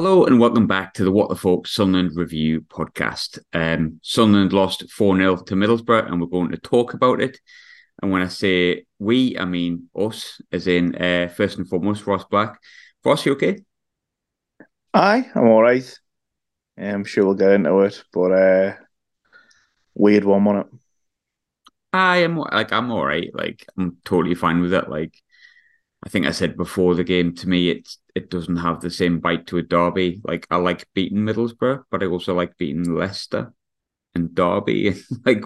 Hello and welcome back to the What the Falk Sunderland Review podcast. Um, Sunderland lost 4 0 to Middlesbrough and we're going to talk about it. And when I say we, I mean us, as in uh, first and foremost, Ross Black. Ross, you okay? Aye, I'm all right. I'm sure we'll get into it, but uh, weird one on it. I am like I'm all right. Like I'm totally fine with it. Like I think I said before the game, to me, it it doesn't have the same bite to a derby. Like I like beating Middlesbrough, but I also like beating Leicester and Derby. like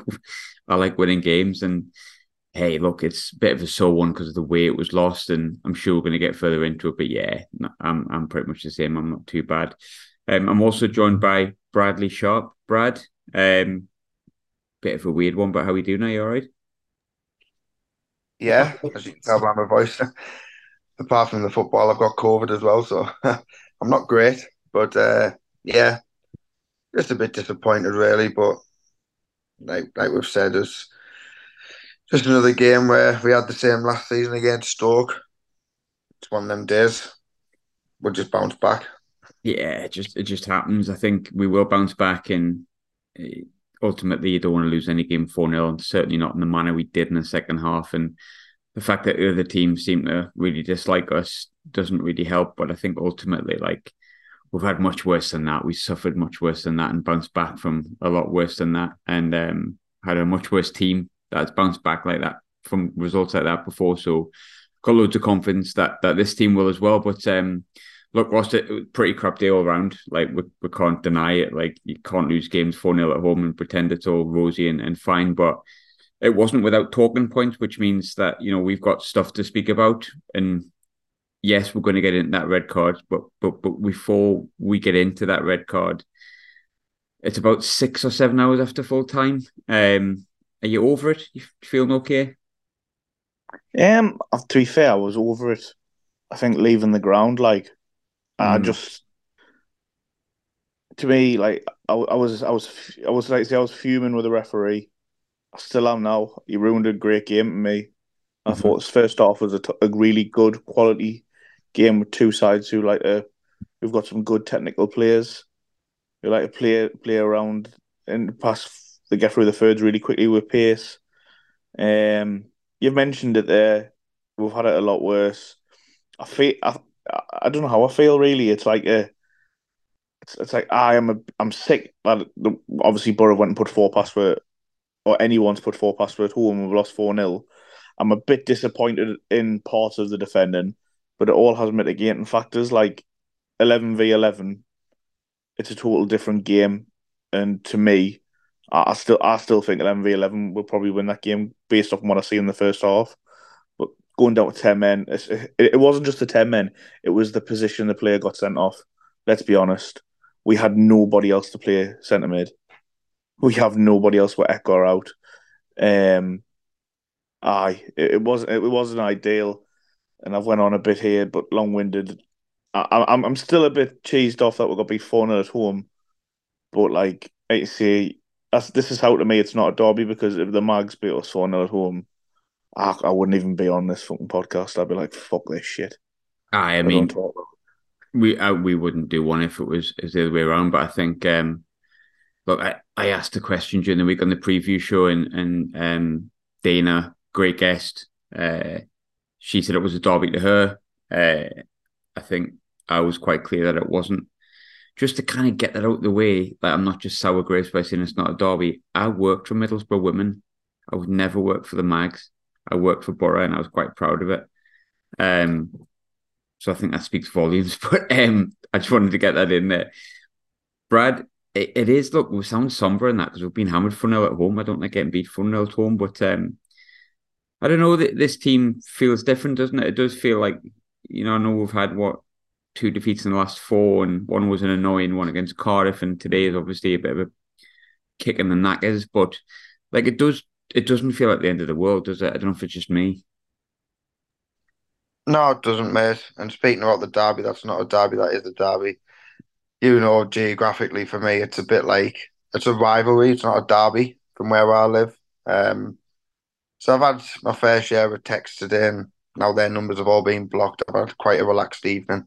I like winning games. And hey, look, it's a bit of a sore one because of the way it was lost, and I'm sure we're going to get further into it. But yeah, I'm I'm pretty much the same. I'm not too bad. Um, I'm also joined by Bradley Sharp. Brad, um, bit of a weird one, but how are we doing? Are you all right? Yeah, as you can tell by my voice. Apart from the football, I've got COVID as well, so I'm not great. But uh, yeah, just a bit disappointed, really. But like like we've said, it's just another game where we had the same last season against Stoke. It's one of them days. We'll just bounce back. Yeah, it just it just happens. I think we will bounce back, and eh, ultimately, you don't want to lose any game four 0 and certainly not in the manner we did in the second half. And the fact that the other teams seem to really dislike us doesn't really help. But I think ultimately, like we've had much worse than that. We suffered much worse than that and bounced back from a lot worse than that, and um, had a much worse team that's bounced back like that from results like that before. So got loads of confidence that that this team will as well. But um, look, Ross, it pretty crap day all around. Like we, we can't deny it. Like you can't lose games four 0 at home and pretend it's all rosy and, and fine. But it wasn't without talking points, which means that you know we've got stuff to speak about. And yes, we're going to get into that red card, but but but before we get into that red card, it's about six or seven hours after full time. Um, are you over it? You feeling okay? Um, to be fair, I was over it. I think leaving the ground, like I Mm. just to me, like I, I was, I was, I was like, I was fuming with the referee. I still am now. He ruined a great game to me. I Mhm. thought his first half was a, t- a really good quality game with two sides who like to, who've got some good technical players who like to play play around and pass the get through the thirds really quickly with pace. Um, you've mentioned it there. We've had it a lot worse. I feel I, I don't know how I feel really. It's like a, it's, it's like I am a I'm sick. Obviously Borough went and put four past for, or anyone's put four past for at home. and We've lost four 0 I'm a bit disappointed in parts of the defending, but it all has mitigating factors like eleven v eleven. It's a total different game, and to me, I, still I still think eleven v eleven will probably win that game based off what I see in the first half. But going down to ten men, it's, it, it wasn't just the ten men; it was the position the player got sent off. Let's be honest, we had nobody else to play centre mid. We have nobody else with Ekwah out. Um, aye, it, it wasn't it wasn't ideal, and I've went on a bit here, but long winded. I, I'm I'm still a bit cheesed off that we're gonna be four 0 at home, but like I say, that's this is how to me it's not a derby because if the Mags beat us four 0 at home, I, I wouldn't even be on this fucking podcast. I'd be like, fuck this shit. I, I I mean, we uh, we wouldn't do one if it was, it was the other way around. But I think, um, look, I, I asked a question during the week on the preview show, and and um, Dana, great guest, uh, she said it was a derby to her. Uh, I think I was quite clear that it wasn't. Just to kind of get that out of the way, like I'm not just sour grapes by saying it's not a derby. I worked for Middlesbrough Women. I would never work for the Mags. I worked for Borough, and I was quite proud of it. Um, so I think that speaks volumes. But um, I just wanted to get that in there. Brad, it, it is, look, we sound somber in that because we've been hammered 4 0 at home. I don't like getting beat 4 0 at home, but um, I don't know that this team feels different, doesn't it? It does feel like, you know, I know we've had what two defeats in the last four, and one was an annoying one against Cardiff, and today is obviously a bit of a kick in the knackers, but like it does, it doesn't feel like the end of the world, does it? I don't know if it's just me. No, it doesn't, mate. And speaking about the derby, that's not a derby, that is a derby. You know, geographically for me, it's a bit like it's a rivalry, it's not a derby from where I live. Um, so I've had my fair share of texts today, and now their numbers have all been blocked. I've had quite a relaxed evening.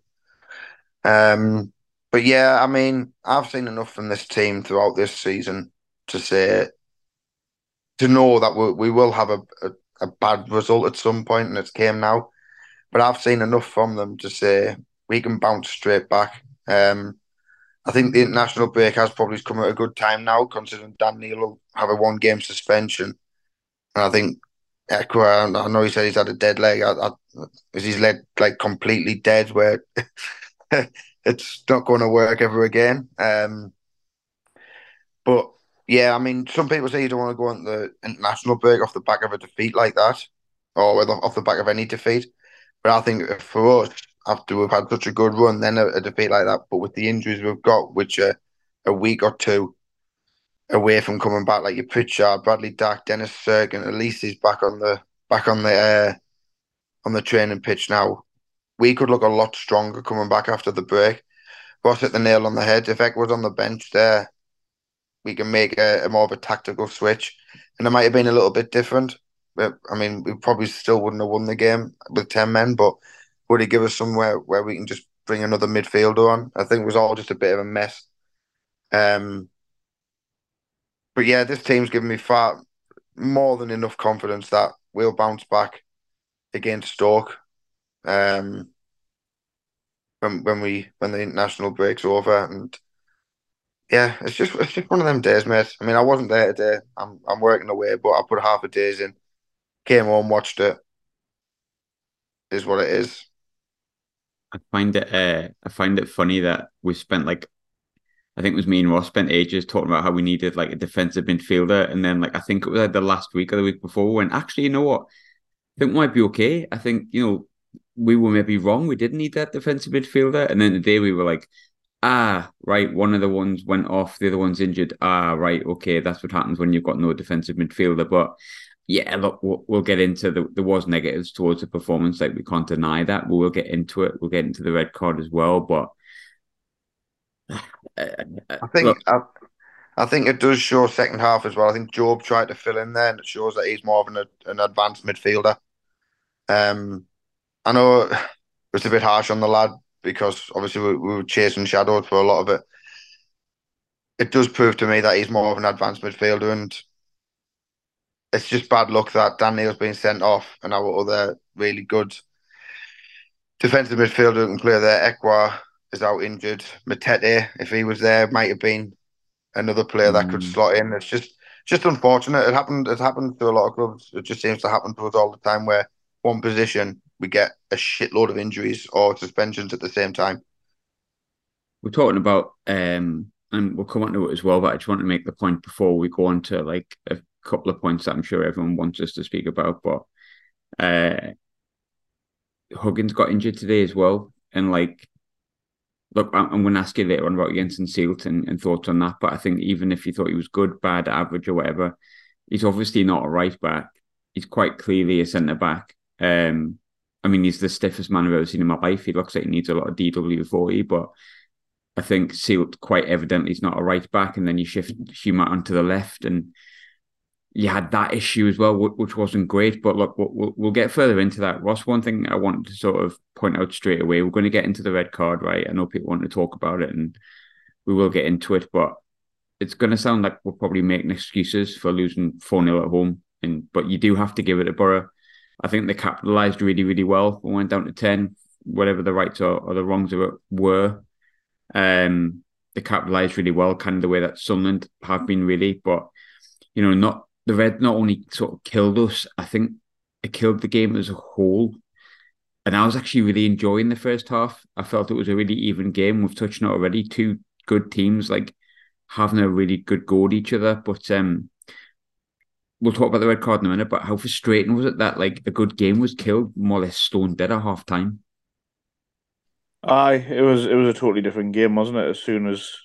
Um, but yeah, I mean, I've seen enough from this team throughout this season to say to know that we, we will have a, a, a bad result at some point, and it's came now. But I've seen enough from them to say we can bounce straight back. Um, I think the international break has probably come at a good time now, considering Dan Neil will have a one game suspension. And I think Ekwah, I know he said he's had a dead leg. I, I, is his leg like completely dead where it's not going to work ever again? Um, but yeah, I mean, some people say you don't want to go on the international break off the back of a defeat like that, or off the back of any defeat. But I think for us, after we've had such a good run, then a, a defeat like that, but with the injuries we've got, which are a week or two away from coming back, like your Pritchard, Bradley Dack, Dennis Cirkin, at least he's back on the back on the uh, on the training pitch now. We could look a lot stronger coming back after the break. Ross hit the nail on the head. If Eck was on the bench there, we can make a, a, more of a tactical switch, and it might have been a little bit different. But I mean, we probably still wouldn't have won the game with ten men, but would he give us somewhere where we can just bring another midfielder on? I think it was all just a bit of a mess. Um, but yeah, this team's given me far more than enough confidence that we'll bounce back against Stoke. Um, when when we when the international breaks over and yeah, it's just it's just one of them days, mate. I mean, I wasn't there today. I'm I'm working away, but I put half a days in. Came home, watched it. Is what it is. I find it uh, I find it funny that we spent like I think it was me and Ross spent ages talking about how we needed like a defensive midfielder, and then like I think it was like the last week or the week before when actually you know what I think might be okay. I think you know we were maybe wrong. We didn't need that defensive midfielder, and then the day we were like, ah, right, one of the ones went off, the other one's injured. Ah, right, okay, that's what happens when you've got no defensive midfielder. But yeah, look, we'll, we'll get into the there was negatives towards the performance, like we can't deny that. We'll get into it. We'll get into the red card as well. But I think look, I, I, think it does show second half as well. I think Job tried to fill in there, and it shows that he's more of an an advanced midfielder. Um, I know it was a bit harsh on the lad because obviously we, we were chasing shadows for a lot of it. It does prove to me that he's more of an advanced midfielder, and it's just bad luck that Dan Neil's been sent off, and our other really good defensive midfielder can clear there. Ekwah is out injured. Matete, if he was there, might have been another player that could mm. slot in. It's just just unfortunate. It happened. It happened to a lot of clubs. It just seems to happen to us all the time, where one position we get a shitload of injuries or suspensions at the same time. We're talking about, um, and we'll come on to it as well. But I just want to make the point before we go on to like a couple of points that I'm sure everyone wants us to speak about. But uh, Huggins got injured today as well, and like look, I'm going to ask you later on about Jenson Seelt and, and, thoughts on that. But I think even if you thought he was good, bad, average, or whatever, he's obviously not a right back. He's quite clearly a centre back. Um, I mean, he's the stiffest man I've ever seen in my life. He looks like he needs a lot of DW40, but I think Seelt quite evidently is not a right back. And then you shift Schuma onto the left, and you had that issue as well, which wasn't great. But look, we'll, we'll get further into that. Ross, one thing I wanted to sort of point out straight away, we're going to get into the red card, right? I know people want to talk about it, and we will get into it, but it's going to sound like we're probably making excuses for losing 4 0 at home. And But you do have to give it a Boro. I think they capitalised really, really well. We went down to 10, whatever the rights or, or the wrongs were. Um, they capitalised really well, kind of the way that Sunderland have been really, but you know, not the red not only sort of killed us, I think it killed the game as a whole. And I was actually really enjoying the first half. I felt it was a really even game. We've touched on already. Two good teams like having a really good go at each other. But um we'll talk about the red card in a minute, but how frustrating was it that like a good game was killed more or less stone dead at half time? Aye, it was it was a totally different game, wasn't it? As soon as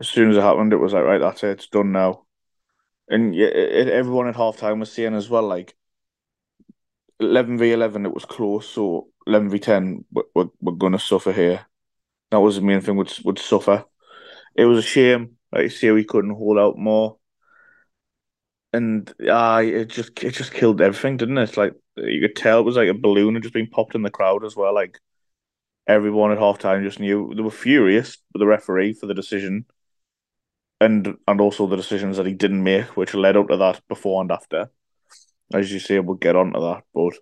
as soon as it happened, it was like right, that's it, it's done now. And yeah, it, everyone at halftime was saying as well, like eleven v eleven, it was close. So eleven v ten, we're, we're to suffer here. That was the main thing. Would would suffer. It was a shame. Like you say, we couldn't hold out more. And uh, it just it just killed everything, didn't it? Like you could tell it was like a balloon had just been popped in the crowd as well. Like everyone at halftime just knew they were furious with the referee for the decision, and and also the decisions that he didn't make, which led up to that before and after. As you say, we'll get onto that, but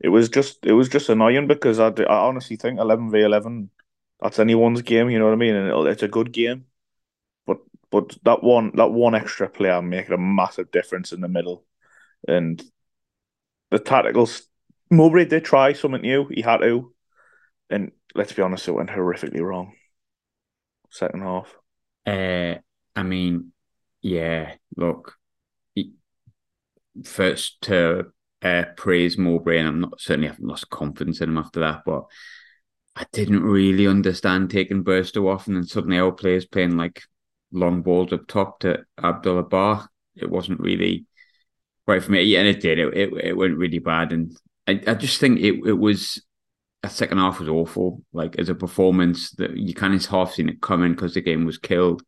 it was just it was just annoying because I, I honestly think eleven v eleven that's anyone's game. You know what I mean? And it's a good game, but but that one that one extra player making a massive difference in the middle, and the tacticals. Mowbray did try something new. He had to, and let's be honest, it went horrifically wrong. Second half. Uh, I mean, yeah. Look, first to uh, praise Mowbray, and I'm not certainly haven't lost confidence in him after that, but I didn't really understand taking Burstow off, and then suddenly our players playing like long balls up top to Abdoullah Ba. It wasn't really right for me, and it did. It it, it went really bad, and I, I just think it it was a second half was awful. Like as a performance, that you kind of half seen it coming because the game was killed.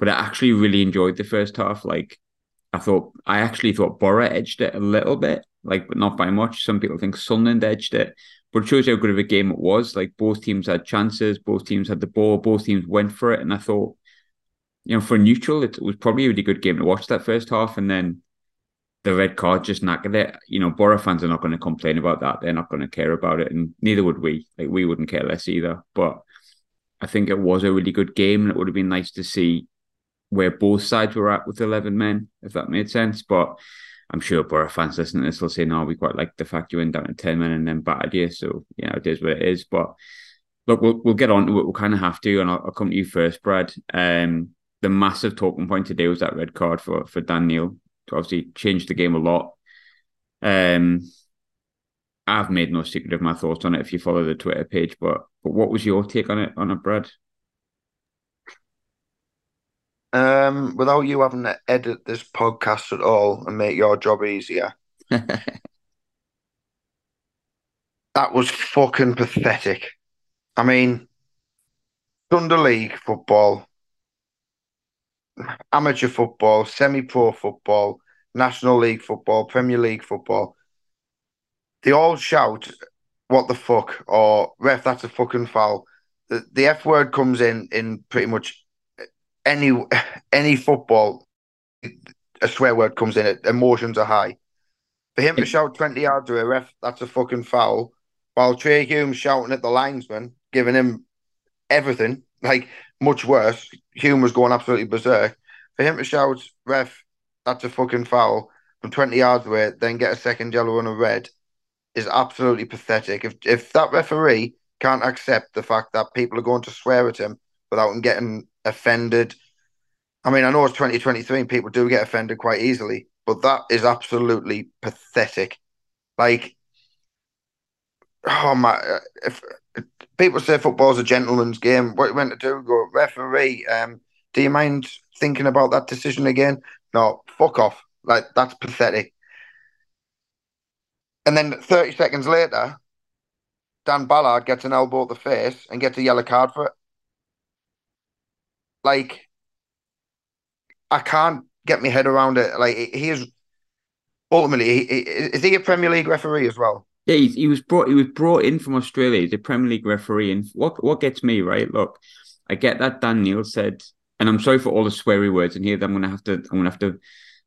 But I actually really enjoyed the first half. Like I thought, I actually thought Borough edged it a little bit, like but not by much. Some people think Sunderland edged it, but it shows how good of a game it was. Like both teams had chances, both teams had the ball, both teams went for it, and I thought, you know, for neutral, it was probably a really good game to watch that first half, and then the red card just knackered it. You know, Borough fans are not going to complain about that. They're not going to care about it, and neither would we. Like we wouldn't care less either. But I think it was a really good game, and it would have been nice to see where both sides were at with eleven men, if that made sense. But I'm sure Borough fans listening to this will say, "No, we quite like the fact you went down to ten men and then battered you." So you know, it is what it is. But look, we'll we'll get on to it. We'll kind of have to, and I'll, I'll come to you first, Brad. Um, the massive talking point today was that red card for for Dan Neil to obviously changed the game a lot. Um, I've made no secret of my thoughts on it. If you follow the Twitter page, but but what was your take on it on it, Brad? Um, without you having to edit this podcast at all and make your job easier, that was fucking pathetic. I mean, Sunday League football amateur football, semi-pro football, National League football, Premier League football, they all shout, "What the fuck?" or "Ref, that's a fucking foul." The, the F word comes in in pretty much any any football. A swear word comes in. It emotions are high. For him to shout twenty yards to a ref, that's a fucking foul. While Trai Hume shouting at the linesman, giving him everything, like much worse. Hume was going absolutely berserk. For him to shout, ref, that's a fucking foul from 20 yards away, then get a second yellow and a red is absolutely pathetic. If if that referee can't accept the fact that people are going to swear at him without him getting offended, I mean, I know it's 2023 and people do get offended quite easily, but that is absolutely pathetic. Like, oh my, if people say football's a gentleman's game. What you meant to do? Go referee. Um, do you mind thinking about that decision again? No, fuck off. Like that's pathetic. And then 30 seconds later, Dan Ballard gets an elbow at the face and gets a yellow card for it. Like, I can't get my head around it. Like, he is ultimately, he, is he a Premier League referee as well? Yeah, he, he was brought. He was brought in from Australia. He's a Premier League referee. And what what gets me right? Look, I get that Dan Neil said, and I'm sorry for all the sweary words in here. That I'm gonna have to. I'm gonna have to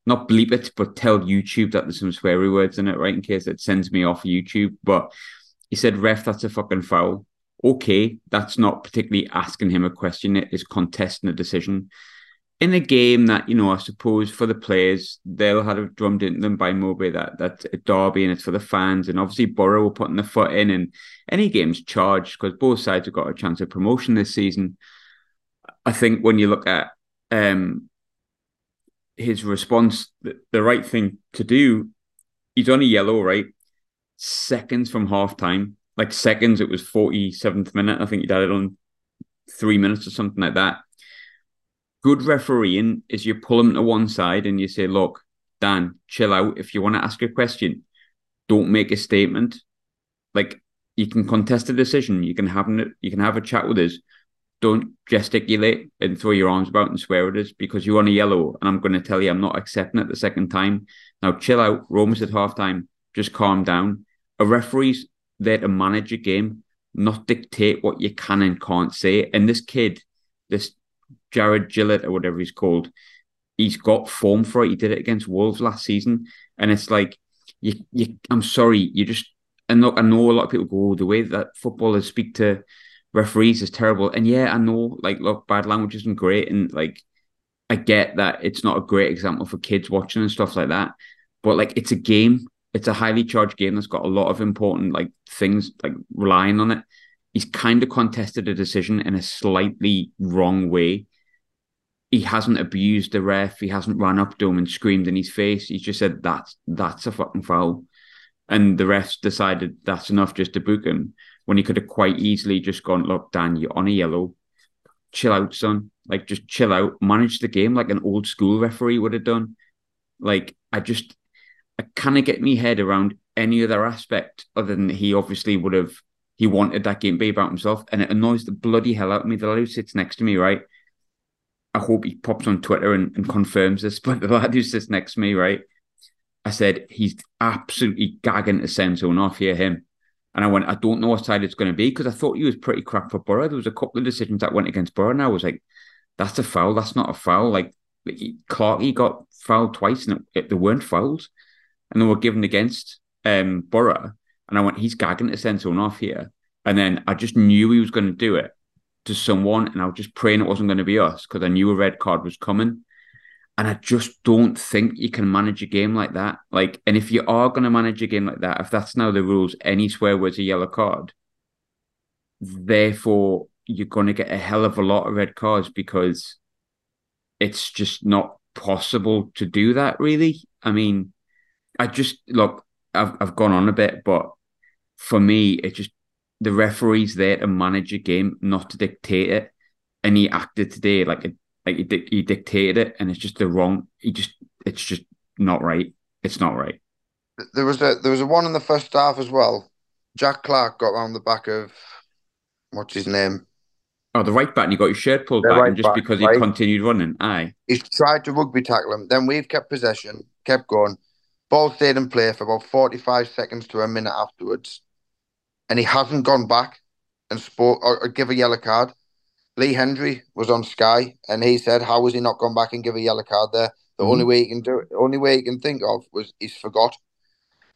not bleep it, but tell YouTube that there's some sweary words in it, right? In case it sends me off YouTube. But he said, "Ref, that's a fucking foul." Okay, that's not particularly asking him a question. It is contesting a decision in a game that you know, I suppose for the players, they'll have drummed into them by Moby that that's a derby and it's for the fans, and obviously Borough were putting the foot in, and any game's charged because both sides have got a chance of promotion this season. I think when you look at um, his response, the, the right thing to do, he's on a yellow, right? Seconds from half time, like seconds, it was 47th minute. I think he did it on three minutes or something like that good refereeing is you pull them to one side and you say, look, Dan, chill out. If you want to ask a question, don't make a statement. Like you can contest a decision. You can have you can have a chat with us. Don't gesticulate and throw your arms about and swear at us because you're on a yellow. And I'm going to tell you, I'm not accepting it the second time. Now, chill out. Romans at halftime. Just calm down. A referee's there to manage a game, not dictate what you can and can't say. And this kid, this Jarred Gillett or whatever he's called, he's got form for it. He did it against Wolves last season, and it's like you, you. I'm sorry, you just. And look, I know a lot of people go oh, the way that footballers speak to referees is terrible. And yeah, I know, like, look, bad language isn't great, and like, I get that it's not a great example for kids watching and stuff like that. But like, it's a game. It's a highly charged game that's got a lot of important like things like relying on it. He's kind of contested a decision in a slightly wrong way he hasn't abused the ref. He hasn't run up to him and screamed in his face. He's just said that's that's a fucking foul, and the refs decided that's enough just to book him when he could have quite easily just gone, look, Dan, you're on a yellow. Chill out, son. Like just chill out. Manage the game like an old school referee would have done. Like I just I of get me head around any other aspect other than he obviously would have he wanted that game to be about himself, and it annoys the bloody hell out of me. The lad who sits next to me, right? I hope he pops on Twitter and, and confirms this. But the lad who sits next to me, right? I said he's absolutely gagging to send someone off here, him. And I went, I don't know what side it's going to be because I thought he was pretty crap for Boro. There was a couple of decisions that went against Boro, and I was like, that's a foul. That's not a foul. Like Clarkey got fouled twice, and it, it, they weren't fouls, and they were given against um, Boro. And I went, he's gagging to send someone off here. And then I just knew he was going to do it to someone, and I was just praying it wasn't going to be us because I knew a red card was coming. And I just don't think you can manage a game like that. Like, and if you are going to manage a game like that, if that's now the rules, any swear word's a yellow card. Therefore, you're going to get a hell of a lot of red cards because it's just not possible to do that. Really, I mean, I just look. I've I've gone on a bit, but for me, it just the referee's there to manage a game, not to dictate it. And he acted today like it, like he, he dictated it, and it's just the wrong. He just it's just not right. It's not right. There was a there was a one in the first half as well. Jack Clarke got around the back of what's his name? Oh, the right back, and he got his shirt pulled the back, right and just back, because he right? continued running. Aye, he's tried to rugby tackle him. Then we've kept possession, kept going. Ball stayed in play for about forty-five seconds to a minute afterwards and he hasn't gone back and spoke or, or give a yellow card. Lee Hendrie was on Sky and he said, "How was he not gone back and give a yellow card there? The mm-hmm. only way he can do it, only way he can think of was he's forgot."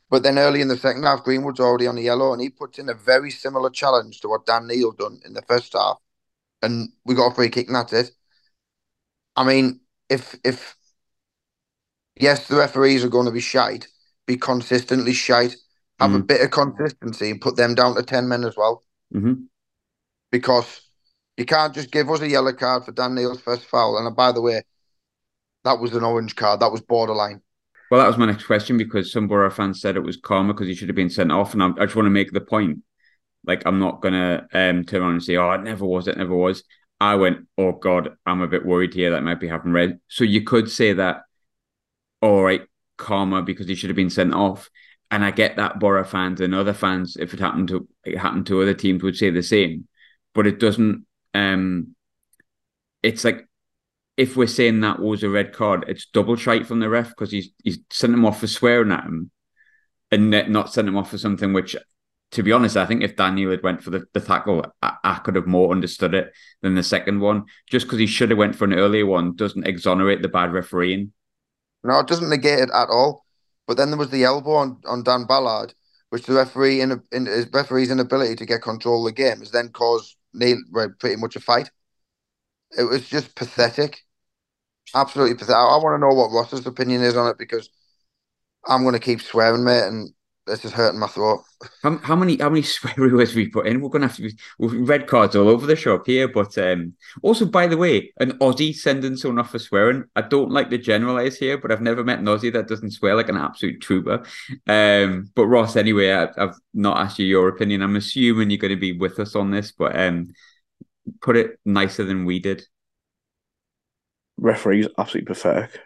But then early in the second half, Greenwood's already on the yellow, and he puts in a very similar challenge to what Dan Neil done in the first half, and we got a free kick, and that's it. I mean, if if yes, the referees are going to be shite, be consistently shite have mm-hmm. a bit of consistency and put them down to 10 men as well. Mm-hmm. Because you can't just give us a yellow card for Dan Neil's first foul. And uh, by the way, that was an orange card. That was borderline. Well, that was my next question because some Boro fans said it was karma because he should have been sent off. And I, I just want to make the point. Like, I'm not going to um, turn around and say, oh, it never was, it never was. I went, oh, God, I'm a bit worried here that might be happening red. So you could say that, all right, karma because he should have been sent off and I get that Boro fans and other fans, if it happened to it happened to other teams, would say the same. But it doesn't. Um, it's like if we're saying that was a red card, it's double shite from the ref because he's he's sent him off for swearing at him, and not sent him off for something which, to be honest, I think if Dan Neil had went for the, the tackle, I, I could have more understood it than the second one. Just because he should have went for an earlier one doesn't exonerate the bad refereeing. No, it doesn't negate it at all. But then there was the elbow on, on Dan Ballard, which the referee in, in his referee's inability to get control of the game has then caused Neil pretty much a fight. It was just pathetic, absolutely pathetic. I, I want to know what Ross's opinion is on it because I'm going to keep swearing, mate, and this is hurting my throat. How, how many how many sweary words we put in? We're gonna have to be red cards all over the shop here. But um, also, by the way, an Aussie sending someone off for swearing. I don't like to generalize here, but I've never met an Aussie that doesn't swear like an absolute trooper. Um, but Ross, anyway, I, have not asked you your opinion. I'm assuming you're going to be with us on this, but um, put it nicer than we did. Referees absolutely pathetic.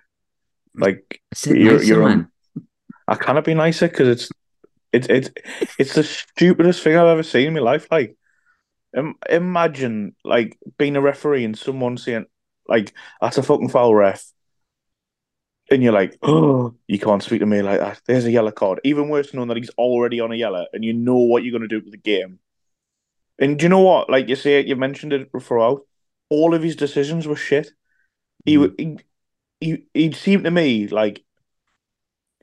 Like you're, nicer, you're on, I cannot be nicer because it's it's it's it's the stupidest thing I've ever seen in my life. Like, Im- imagine like being a referee and someone saying like that's a fucking foul ref, and you're like, oh, you can't speak to me like that. There's a yellow card. Even worse, knowing that he's already on a yellow, and you know what you're gonna do with the game. And do you know what? Like you say, you mentioned it throughout. All of his decisions were shit. He, Mhm. he, he, he seemed to me like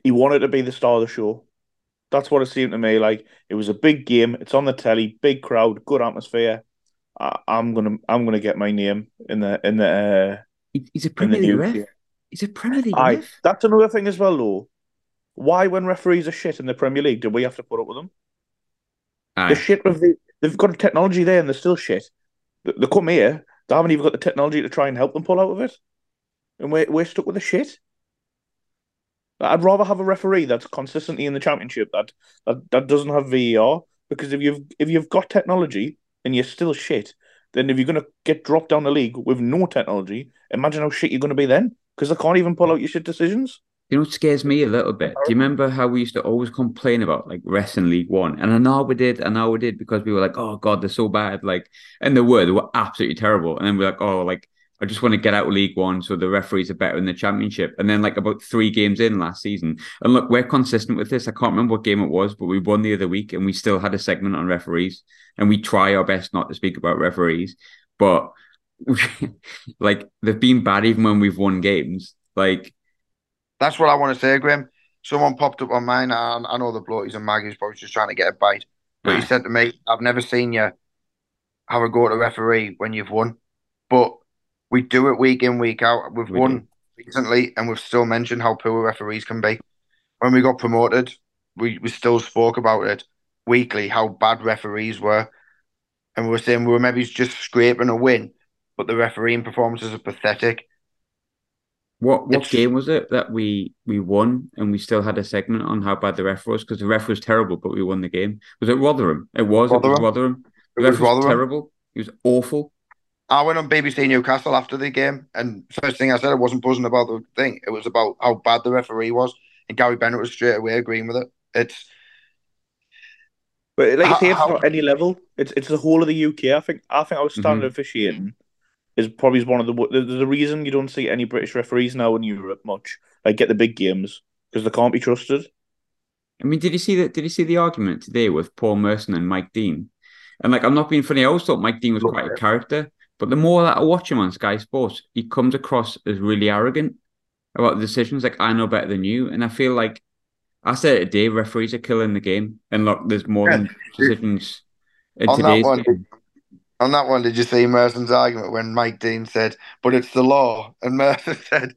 he wanted to be the star of the show. That's what it seemed to me. Like it was a big game. It's on the telly, big crowd, good atmosphere. I, I'm gonna, I'm gonna get my name in the in the. Uh, He- He's a Premier League news ref. here. He's a Premier League Aye, ref. that's another thing as well, though. Why, when referees are shit in the Premier League, do we have to put up with them? The shit with the, they've got technology there and they're still shit. They, they come here, they haven't even got the technology to try and help them pull out of it, and we're we're stuck with the shit. I'd rather have a referee that's consistently in the championship that that, that doesn't have VAR because if you've if you've got technology and you're still shit, then if you're gonna get dropped down the league with no technology, imagine how shit you're gonna be then because they can't even pull out your shit decisions. You know what scares me a little bit? Do you remember how we used to always complain about like wrestling League One? And I know we did, I know we did because we were like, oh God, they're so bad. Like, and they were, they were absolutely terrible. And then we're like, oh, like, I just want to get out of League One so the referees are better in the championship. And then like about three games in last season. And look, we're consistent with this. I can't remember what game it was, but we won the other week and we still had a segment on referees. And we try our best not to speak about referees. But like they've been bad even when we've won games. Like That's what I want to say, Graham. Someone popped up on mine, and I know the bloke, he's a mag, he's probably just trying to get a bite. But he said to me, I've never seen you have a go at a referee when you've won. But we do it week in, week out. We've We won recently, and we've still mentioned how poor referees can be. When we got promoted, we, we still spoke about it weekly, how bad referees were. And we were saying we were maybe just scraping a win, but the refereeing performances are pathetic. What what It's- game was it that we we won and we still had a segment on how bad the ref was because the ref was terrible, but we won the game. Was it Rotherham? It was. It was Rotherham. Rotherham. The It ref was was terrible. He was awful. I went on BBC Newcastle after the game, and first thing I said, I wasn't buzzing about the thing. It was about how bad the referee was, and Gary Bennett was straight away agreeing with it. It's But like you How- say, it's how- not any level. It's it's the whole of the UK. I think I think our standard mm-hmm. officiating is probably one of the the, the reason you don't see any British referees now in Europe much. Like get the big games because they can't be trusted. I mean, did you see that? Did you see the argument today with Paul Merson and Mike Dean? And like, I'm not being funny. I always thought Mike Dean was quite a character, but the more that I watch him on Sky Sports, he comes across as really arrogant about the decisions. Like, I know better than you, and I feel like I said it today. Referees are killing the game, and look, there's more than decisions in on that today's one. game. On that one, did you see Merson's argument when Mike Dean said, "But it's the law," and Merson said,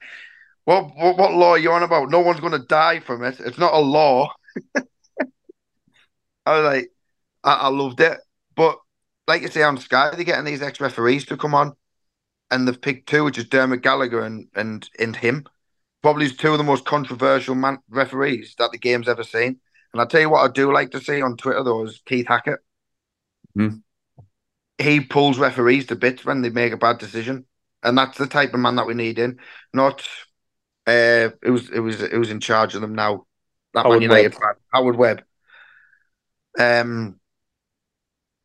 "What what, what law are you on about? No one's going to die from it. It's not a law." I was like, I, I loved it, but like you say on Sky, they're getting these ex referees to come on, and they've picked two, which is Dermot Gallagher and and and him, probably two of the most controversial man referees that the game's ever seen. And I tell you what, I do like to see on Twitter though is Keith Hackett. Hmm. He pulls referees to bits when they make a bad decision, and that's the type of man that we need in. Not uh, it was it was it was in charge of them now. That Howard Man United Webb. Howard Webb. Um,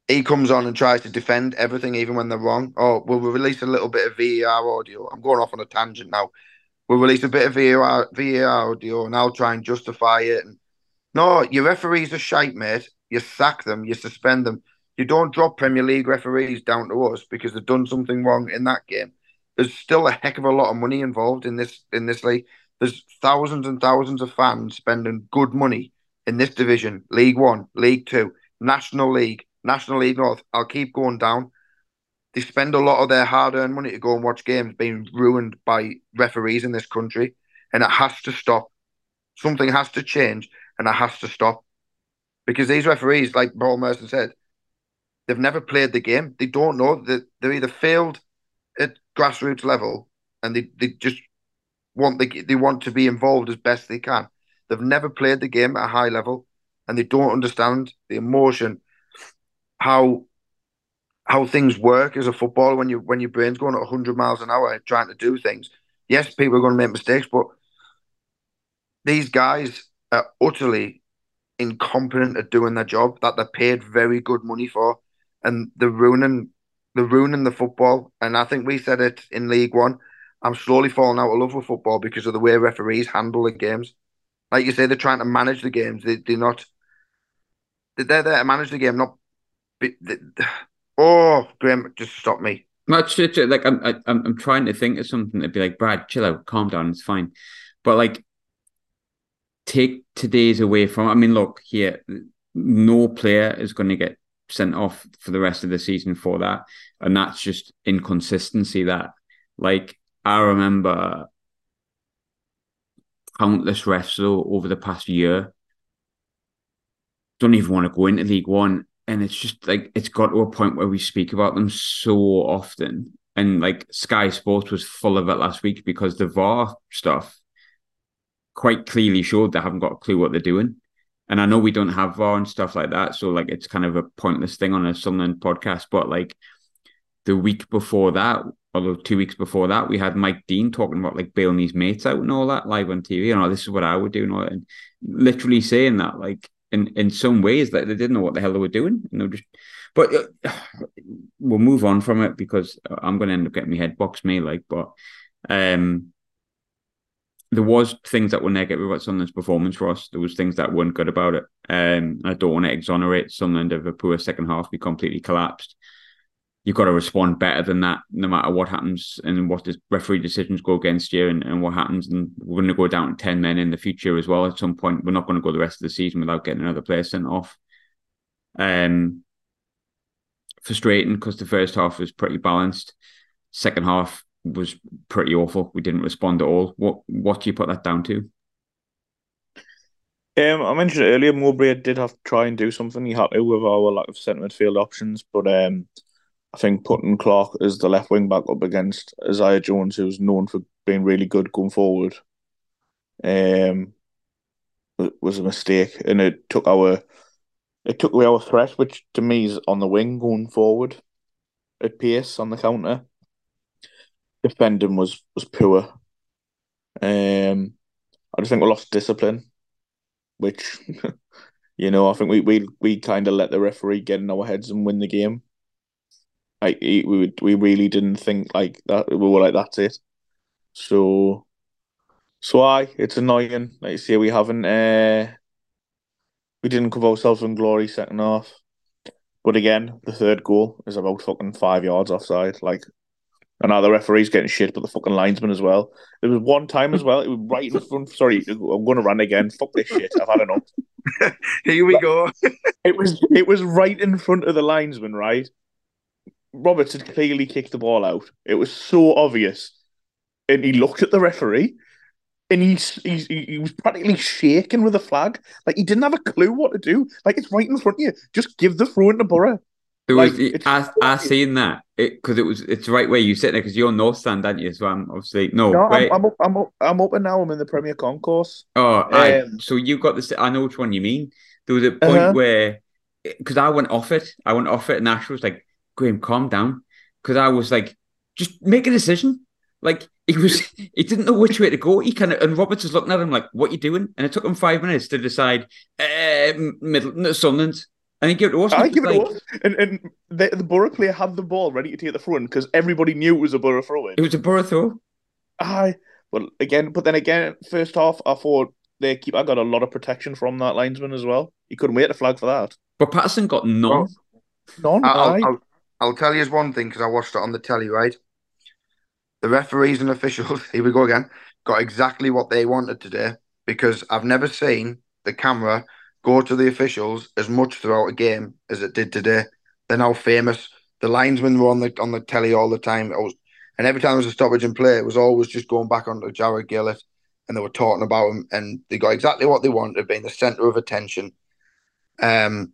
he comes on and tries to defend everything, even when they're wrong. Oh, we'll release a little bit of VAR audio. I'm going off on a tangent now. We'll release a bit of VAR, VAR audio, and I'll try and justify it. And no, your referees are shite, mate. You sack them, you suspend them. You don't drop Premier League referees down to us because they've done something wrong in that game. There's still a heck of a lot of money involved in this in this league. There's thousands and thousands of fans spending good money in this division, League One, League Two, National League, National League North. I'll keep going down. They spend a lot of their hard-earned money to go and watch games being ruined by referees in this country, and it has to stop. Something has to change, and it has to stop because these referees, like Paul Merson said, they've never played the game. They don't know that they're either failed at grassroots level and they, they just want the, they want to be involved as best they can. They've never played the game at a high level and they don't understand the emotion, how how things work as a footballer when you when your brain's going at 100 miles an hour trying to do things. Yes, people are going to make mistakes, but these guys are utterly incompetent at doing their job that they're paid very good money for, and they're ruining they're ruining the football. And I think we said it in League One. I'm slowly falling out of love with football because of the way referees handle the games. Like you say, they're trying to manage the games. They, they're not. They're there to manage the game, not oh, Graham, just stop me. Much like I'm, I'm, I'm trying to think of something to be like, Brad, chill out, calm down, it's fine. But like, take today's away from. I mean, look here, no player is going to get sent off for the rest of the season for that, and that's just inconsistency. That, like, I remember countless refs over the past year don't even want to go into League One and it's just like it's got to a point where we speak about them so often. And like sky sports was full of it last week because the var stuff quite clearly showed they haven't got a clue what they're doing. And i know we don't have var and stuff like that so like it's kind of a pointless thing on a sunderland podcast but like the week before that although two weeks before that we had mike dean talking about like bailing his mates out and all that live on tv you oh, know this is what i would do and, all that, and literally saying that like in in some ways that they didn't know what the hell they were doing. You know, just but uh, we'll move on from it because I'm going to end up getting my head boxed me like. But um, there was things that were negative about Sunderland's performance for us. There was things that weren't good about it. Um, I don't want to exonerate Sunderland of a poor second half. We completely collapsed you've got to respond better than that, no matter what happens and what the referee decisions go against you and, and what happens. And we're going to go down to 10 men in the future as well. At some point, we're not going to go the rest of the season without getting another player sent off. Um, frustrating because the first half was pretty balanced. Second half was pretty awful. We didn't respond at all. What what do you put that down to? Um, I mentioned earlier, Mowbray did have to try and do something. He had to with our lack of centre midfield options, but um, I think putting Clarke as the left wing back up against Isaiah Jones, who's known for being really good going forward, um, was a mistake, and it took our it took away our threat, which to me is on the wing going forward at pace on the counter. Defending was was poor. Um, I just think we lost discipline, which you know I think we we we kind of let the referee get in our heads and win the game. Like we would, we really didn't think like that. We were like, that's it. So, so I, it's annoying. Like you say, we haven't, uh, we didn't cover ourselves in glory second half. But again, the third goal is about fucking five yards offside. Like, and now the referee's getting shit, but the fucking linesman as well. There was one time as well, it was right in front. Sorry, I'm going to run again. Fuck this shit. I've had enough. Here we go. it was it was right in front of the linesman, right? Roberts had clearly kicked the ball out. It was so obvious. And he looked at the referee and he's, he's he was practically shaking with the flag. Like he didn't have a clue what to do. Like it's right in front of you. Just give the throw in the Boro. There like, was I, I seen that because it, it, was it's right where you sit there because you're north stand, aren't you? So I'm obviously no. no I'm, I'm, up, I'm up. I'm open now. I'm in the Premier Concourse. Oh, um, I, so you got this. I know which one you mean. There was a point uh-huh. where because I went off it. I went off it, and Ash was like, Graham, calm down. Because I was like, just make a decision. Like he was, he didn't know which way to go. He kind of, and Roberts was looking at him like, "What you doing?" And it took him five minutes to decide. Uh, middle, no, Sunderland, and he gave it to us. I give it like, to us. And, and the, the Boro player had the ball ready to take the front because everybody knew it was a Boro throw. It was a Boro throw. Aye, but again, but then again, first half, I thought they keep. I got a lot of protection from that linesman as well. He couldn't wait to flag for that. But Patterson got none. none. I'll, I'll, I'll tell you one thing because I watched it on the telly, right? The referees and officials, here we go again, got exactly what they wanted today because I've never seen the camera go to the officials as much throughout a game as it did today. They're now famous. The linesmen were on the on the telly all the time. Was, and every time there was a stoppage in play, it was always just going back onto Jarred Gillett, and they were talking about him, and they got exactly what they wanted, being the centre of attention. Um,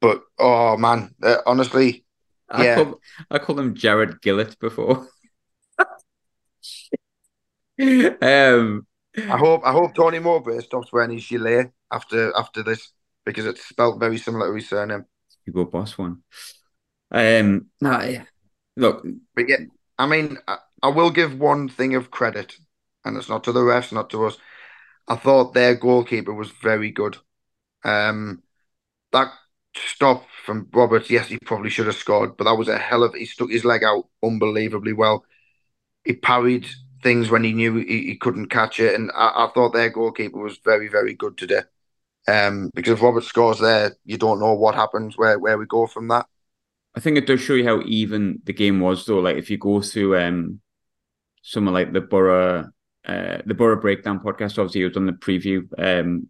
but oh man, uh, honestly, I yeah. called I called him Jarred Gillett before. um, I hope I hope Tony Mowbray stops wearing his gilet after after this because it's spelled very similar to his surname. You go boss one. Um, no, look, but yeah, I mean, I, I will give one thing of credit, and it's not to the refs, not to us. I thought their goalkeeper was very good. Um, that stop from Roberts, yes, he probably should have scored, but that was a hell of he stuck his leg out unbelievably well. He parried things when he knew he, he couldn't catch it, and I, I, thought their goalkeeper was very, very good today. Um, because if Robert scores there, you don't know what happens, where where we go from that. I think it does show you how even the game was, though. Like if you go through um, somewhere like the Boro, uh, the Boro Breakdown podcast, obviously it was on the preview, um,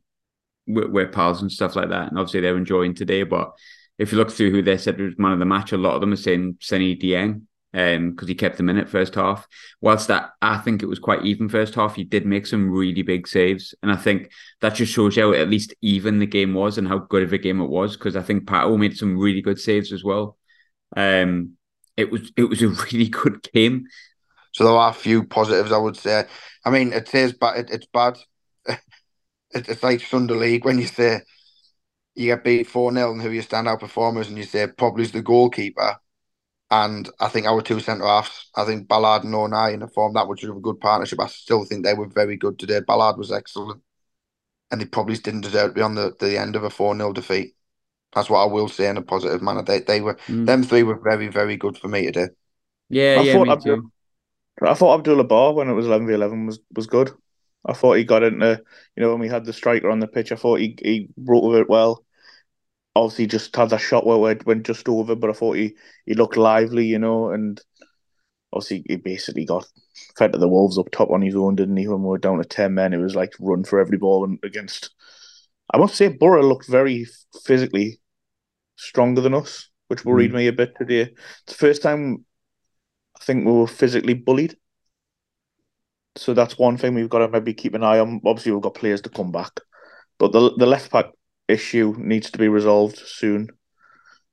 with, pals and stuff like that, and obviously they're enjoying today. But if you look through who they said was man of the match, a lot of them are saying Seny Dieng um because he kept them in it first half. Whilst that I think it was quite even first half, he did make some really big saves, and I think that just shows you how at least even the game was and how good of a game it was. Because I think Pato made some really good saves as well. Um, it was it was a really good game. So there are a few positives, I would say. I mean, it says but it, it's bad. It's like Sunday League when you say you get beat 4 0 and who your standout performers, and you say probably's the goalkeeper and I think our two centre halves, I think Ballard and O'Nien in the form that which was a good partnership. I still think they were very good today. Ballard was excellent. And they probably didn't deserve to be on the, the end of a 4 0 defeat. That's what I will say in a positive manner. They they were mm. them three were very, very good for me today. Yeah, I yeah, thought me Abdul, too. I thought Abdoullah Ba when it was eleven v eleven was, was good. I thought he got into you know when we had the striker on the pitch, I thought he, he brought with it well obviously just had that shot where it went just over, but I thought he, he looked lively, you know, and obviously he basically got fed to the Wolves up top on his own, didn't he? When we were down to 10 men, it was like run for every ball and against. I must say, Boro looked very physically stronger than us, which worried mm. me a bit today. It's the first time I think we were physically bullied. So that's one thing we've got to maybe keep an eye on. Obviously, we've got players to come back, but the the left back issue needs to be resolved soon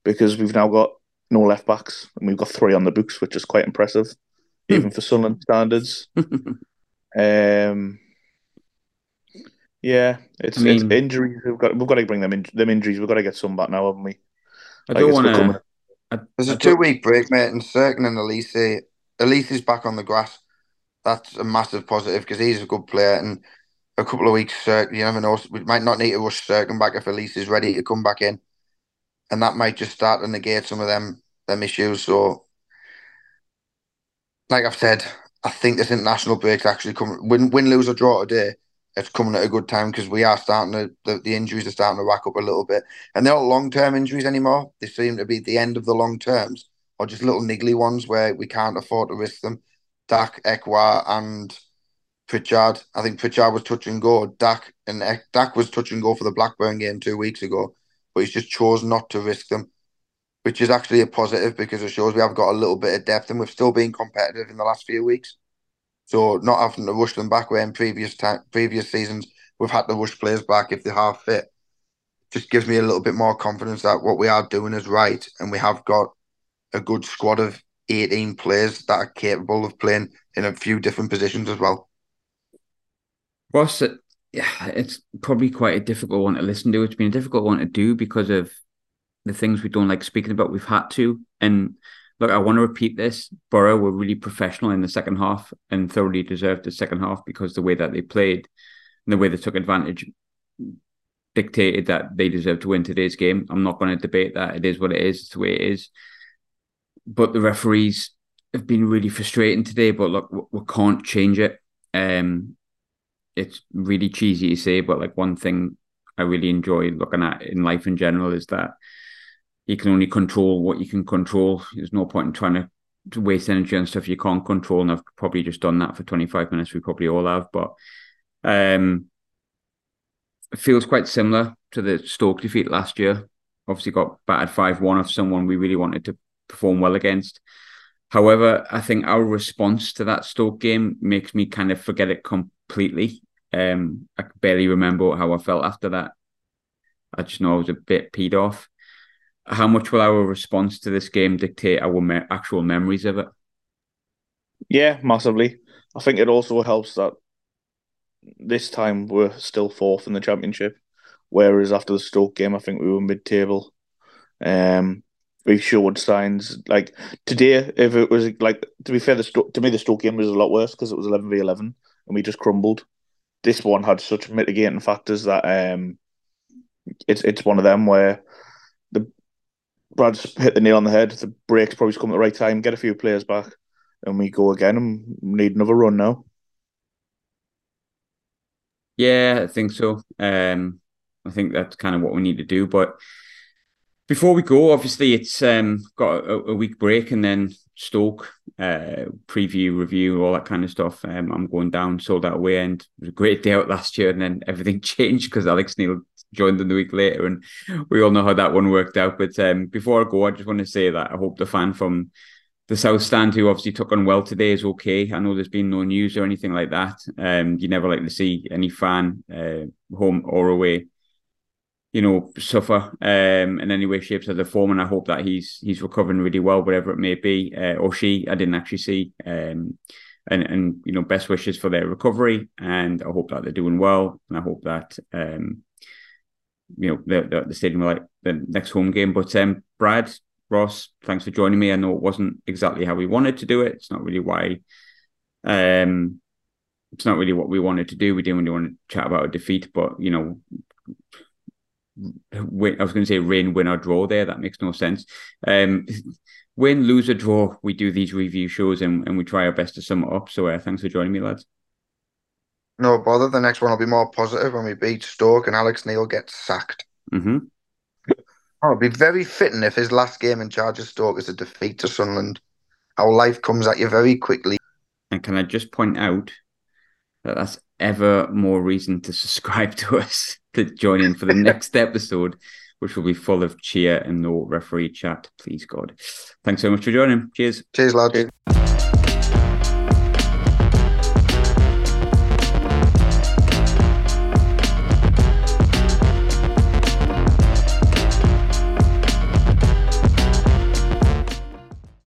because we've now got no left backs and we've got three on the books, which is quite impressive, hmm. even for Sunderland standards. um, yeah, it's, I mean, it's injuries. We've got we've got to bring them in. Them injuries. We've got to get some back now, haven't we? I don't want to. There's a two week break, mate, and Cirkin and Alese. Alese is back on the grass. That's a massive positive because he's a good player and a couple of weeks. Uh, you never know. We might not need to rush Cirkin back if Alese is ready to come back in, and that might just start to negate some of them them issues. So, like I've said, I think this international break's actually coming. Win, win, lose or draw today, it's coming at a good time because we are starting to the, the injuries are starting to rack up a little bit, and they're not long term injuries anymore. They seem to be the end of the long terms or just little niggly ones where we can't afford to risk them. Dack, Ekwah, and Pritchard. I think Pritchard was touch and go. Dack and Dack was touch and go for the Blackburn game two weeks ago, but he's just chose not to risk them, which is actually a positive because it shows we have got a little bit of depth and we've still been competitive in the last few weeks. So not having to rush them back where in previous time, previous seasons we've had to rush players back if they half fit. Just gives me a little bit more confidence that what we are doing is right and we have got a good squad of 18 players that are capable of playing in a few different positions as well. Ross, yeah, it's probably quite a difficult one to listen to. It's been a difficult one to do because of the things we don't like speaking about. We've had to, and look, I want to repeat this. Boro were really professional in the second half and thoroughly deserved the second half because the way that they played and the way they took advantage dictated that they deserve to win today's game. I'm not going to debate that. It is what it is. It's the way it is. But the referees have been really frustrating today. But look, we can't change it. Um, it's really cheesy to say, but like one thing I really enjoy looking at in life in general is that you can only control what you can control. There's no point in trying to, waste energy on stuff you can't control. And I've probably just done that for 25 minutes. We probably all have, but um, it feels quite similar to the Stoke defeat last year. Obviously, got battered 5 1 of someone we really wanted to perform well against. However, I think our response to that Stoke game makes me kind of forget it completely. Um, I barely remember how I felt after that. I just know I was a bit peed off. How much will our response to this game dictate our me- actual memories of it? Yeah, massively. I think it also helps that this time we're still fourth in the championship, whereas after the Stoke game, I think we were mid-table. Um, we showed signs like today. If it was like to be fair, the Stoke, to me the Stoke game was a lot worse because it was eleven v eleven and we just crumbled this one had such mitigating factors that um, it's it's one of them where the Brad's hit the nail on the head. The breaks probably come at the right time. Get a few players back, and we go again and need another run now. Yeah, I think so. Um, I think that's kind of what we need to do. But before we go, obviously it's um, got a, a, week break and then Stoke uh, preview, review, all that kind of stuff. Um, I'm going down, sold that away, and it was a great day out last year, and then everything changed because Alex Neil joined them the week later, and we all know how that one worked out. But um, before I go, I just want to say that I hope the fan from the South Stand, who obviously took on well today, is okay. I know there's been no news or anything like that. Um, you never like to see any fan, uh, home or away, you know, suffer um, in any way, shapes, or the form. And I hope that he's he's recovering really well, whatever it may be, uh, or she. I didn't actually see. Um, and and you know, best wishes for their recovery, and I hope that they're doing well, and I hope that um, you know the the, the stadium like the next home game. But um, Brad Ross, thanks for joining me. I know it wasn't exactly how we wanted to do it. It's not really why. Um, it's not really what we wanted to do. We didn't really want to chat about a defeat, but you know, win, I was going to say rain, win or draw there. That makes no sense. Um, win, lose or draw, we do these review shows and, and we try our best to sum it up. So uh, thanks for joining me, lads. No bother. The next one will be more positive when we beat Stoke and Alex Neil gets sacked. Mm-hmm. Oh, it'll be very fitting if his last game in charge of Stoke is a defeat to Sunderland. How life comes at you very quickly. And can I just point out that that's ever more reason to subscribe to us to join in for the next episode, which will be full of cheer and no referee chat. Please, God. Thanks so much for joining. Cheers. Cheers, lads. Cheers.